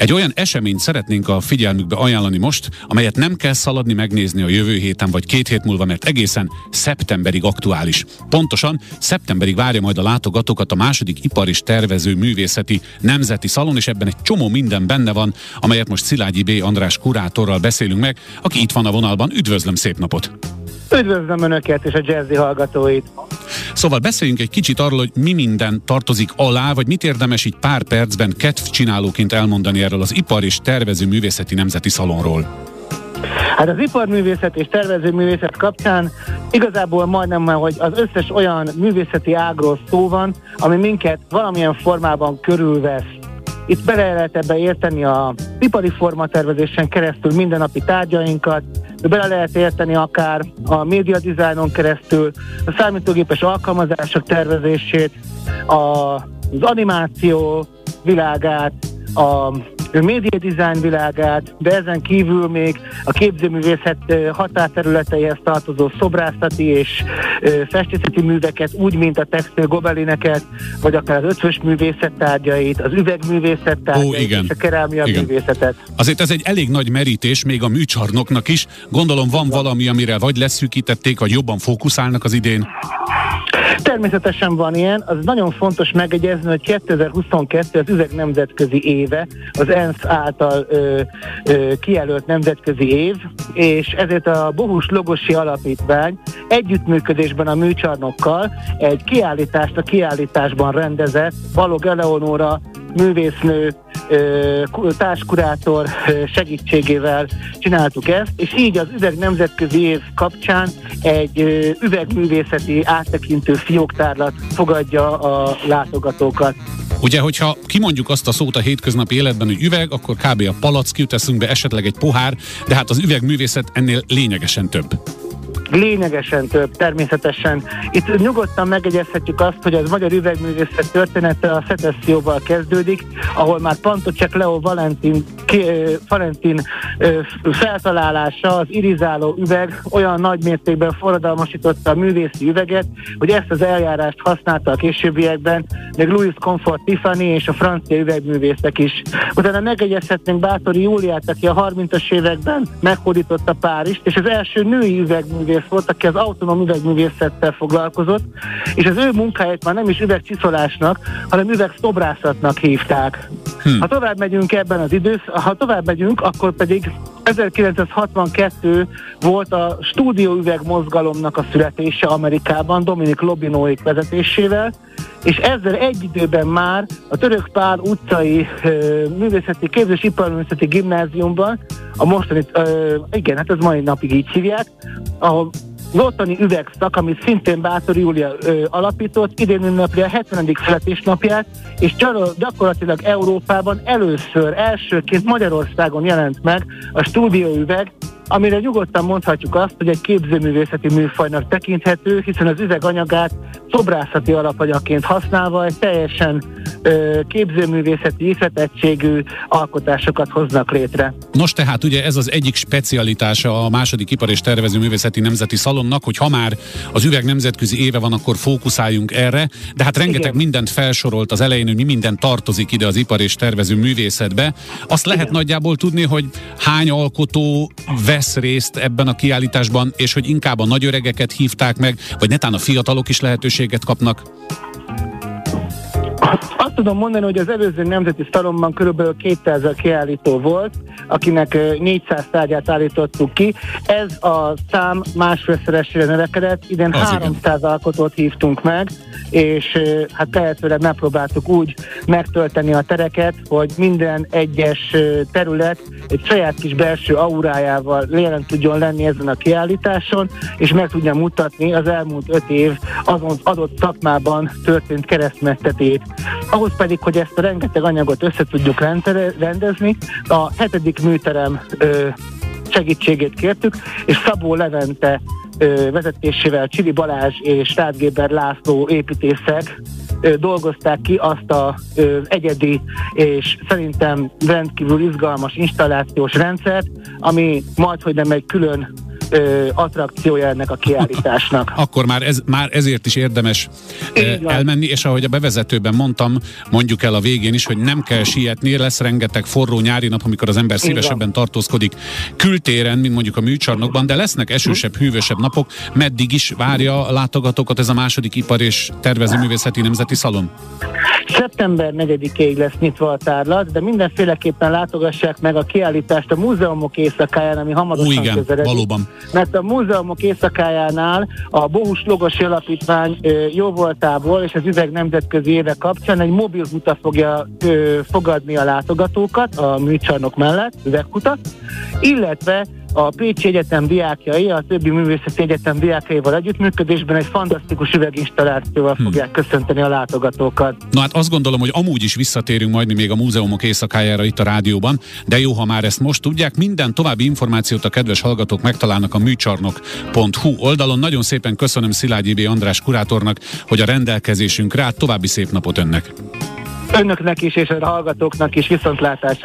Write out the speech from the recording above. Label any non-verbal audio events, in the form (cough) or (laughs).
Egy olyan eseményt szeretnénk a figyelmükbe ajánlani most, amelyet nem kell szaladni megnézni a jövő héten vagy két hét múlva, mert egészen szeptemberig aktuális. Pontosan szeptemberig várja majd a látogatókat a második ipar és tervező művészeti nemzeti szalon, és ebben egy csomó minden benne van, amelyet most Szilágyi B. András kurátorral beszélünk meg, aki itt van a vonalban. Üdvözlöm, szép napot! Üdvözlöm Önöket és a jazzy hallgatóit! Szóval beszéljünk egy kicsit arról, hogy mi minden tartozik alá, vagy mit érdemes így pár percben kedvcsinálóként elmondani erről az Ipar és Tervező Művészeti Nemzeti Szalonról. Hát az iparművészet és tervezőművészet kapcsán igazából majdnem, hogy az összes olyan művészeti ágról szó van, ami minket valamilyen formában körülvesz. Itt bele lehet ebbe érteni a ipari formatervezésen keresztül mindennapi tárgyainkat, bele lehet érteni akár a média dizájnon keresztül, a számítógépes alkalmazások tervezését, a, az animáció világát, a média design világát, de ezen kívül még a képzőművészet határterületeihez tartozó szobrászati és festészeti műveket, úgy, mint a textil gobelineket, vagy akár az ötvös művészet tárgyait, az üvegművészet tárgyait, Ó, igen. és a kerámia igen. művészetet. Azért ez egy elég nagy merítés, még a műcsarnoknak is. Gondolom van valami, amire vagy leszűkítették, vagy jobban fókuszálnak az idén? Természetesen van ilyen, az nagyon fontos megegyezni, hogy 2022 az üveg nemzetközi éve, az ENSZ által ö, ö, kijelölt nemzetközi év, és ezért a Bohus Logosi Alapítvány együttműködésben a műcsarnokkal egy kiállítást a kiállításban rendezett Balog Eleonóra művésznő, társkurátor segítségével csináltuk ezt, és így az üveg nemzetközi év kapcsán egy üvegművészeti áttekintő fióktárlat fogadja a látogatókat. Ugye, hogyha kimondjuk azt a szót a hétköznapi életben, hogy üveg, akkor kb. a palack jut esetleg egy pohár, de hát az üvegművészet ennél lényegesen több. Lényegesen több, természetesen. Itt nyugodtan megegyezhetjük azt, hogy az magyar üvegművészet története a szecesszióval kezdődik, ahol már Pantocek Leo Valentin, ki, Valentin feltalálása, az irizáló üveg olyan nagy mértékben forradalmasította a művészi üveget, hogy ezt az eljárást használta a későbbiekben, még Louis Comfort Tiffany és a francia üvegművészek is. Utána megegyezhetnénk Bátori Júliát, aki a 30-as években meghódította Párizst, és az első női üvegművész volt, aki az autonóm üvegművészettel foglalkozott, és az ő munkáját már nem is üvegcsiszolásnak, hanem üvegszobrászatnak hívták. Hm. Ha tovább megyünk ebben az idősz, ha tovább megyünk, akkor pedig 1962 volt a stúdióüveg mozgalomnak a születése Amerikában, Dominik Lobinóik vezetésével, és ezzel egy időben már a Török Pál utcai ö, művészeti képzés iparművészeti gimnáziumban, a mostani, ö, igen, hát ez mai napig így hívják, ahol az ottani üvegszak, amit szintén Bátor Júlia ö, alapított, idén ünnepli a 70. születésnapját, és gyakorlatilag Európában először, elsőként Magyarországon jelent meg a stúdióüveg, amire nyugodtan mondhatjuk azt, hogy egy képzőművészeti műfajnak tekinthető, hiszen az üveganyagát szobrászati alapanyagként használva egy teljesen képzőművészeti ihletettségű alkotásokat hoznak létre. Nos tehát ugye ez az egyik specialitása a második ipar és tervező művészeti nemzeti szalonnak, hogy ha már az üveg nemzetközi éve van, akkor fókuszáljunk erre, de hát rengeteg Igen. mindent felsorolt az elején, hogy mi minden tartozik ide az ipar és tervező művészetbe. Azt lehet Igen. nagyjából tudni, hogy hány alkotó vesz részt ebben a kiállításban, és hogy inkább a nagyöregeket hívták meg, vagy netán a fiatalok is lehetőséget kapnak? Azt tudom mondani, hogy az előző nemzeti szalomban körülbelül 200 kiállító volt, akinek 400 tárgyát állítottuk ki. Ez a szám másfélszeresére növekedett, idén az 300 igen. alkotót hívtunk meg, és hát tehetőleg megpróbáltuk úgy megtölteni a tereket, hogy minden egyes terület egy saját kis belső aurájával jelen tudjon lenni ezen a kiállításon, és meg tudja mutatni az elmúlt öt év azon adott szakmában történt keresztmetszetét. Ahhoz pedig, hogy ezt a rengeteg anyagot össze tudjuk rendezni, a hetedik műterem ö, segítségét kértük, és Szabó Levente ö, vezetésével Csili Balázs és Státgéber László építészek ö, dolgozták ki azt az egyedi és szerintem rendkívül izgalmas installációs rendszert, ami majd, hogy nem egy külön ö, attrakciója ennek a kiállításnak. (laughs) Akkor már, ez, már ezért is érdemes elmenni, és ahogy a bevezetőben mondtam, mondjuk el a végén is, hogy nem kell sietni, lesz rengeteg forró nyári nap, amikor az ember szívesebben tartózkodik kültéren, mint mondjuk a műcsarnokban, de lesznek esősebb, hűvösebb napok. Meddig is várja a látogatókat ez a második ipar és tervezőművészeti nemzeti szalon? Szeptember 4-ig lesz nyitva a tárlat, de mindenféleképpen látogassák meg a kiállítást a múzeumok éjszakáján, ami hamarosan Ó, igen, közeledik. valóban. Mert a múzeumok éjszakájánál a Bohus Logosi Alapítvány jó voltából és az üveg nemzetközi éve kapcsán egy mobil huta fogja ö, fogadni a látogatókat a műcsarnok mellett, üveghutat, illetve a Pécsi Egyetem diákjai, a többi művészeti egyetem diákjaival együttműködésben egy fantasztikus üveginstallációval hmm. fogják köszönteni a látogatókat. Na hát azt gondolom, hogy amúgy is visszatérünk majd még a múzeumok éjszakájára itt a rádióban, de jó, ha már ezt most tudják, minden további információt a kedves hallgatók megtalálnak a műcsarnok.hu oldalon. Nagyon szépen köszönöm Szilágyi B. András kurátornak, hogy a rendelkezésünkre rá további szép napot önnek. Önöknek is és a hallgatóknak is viszontlátásra.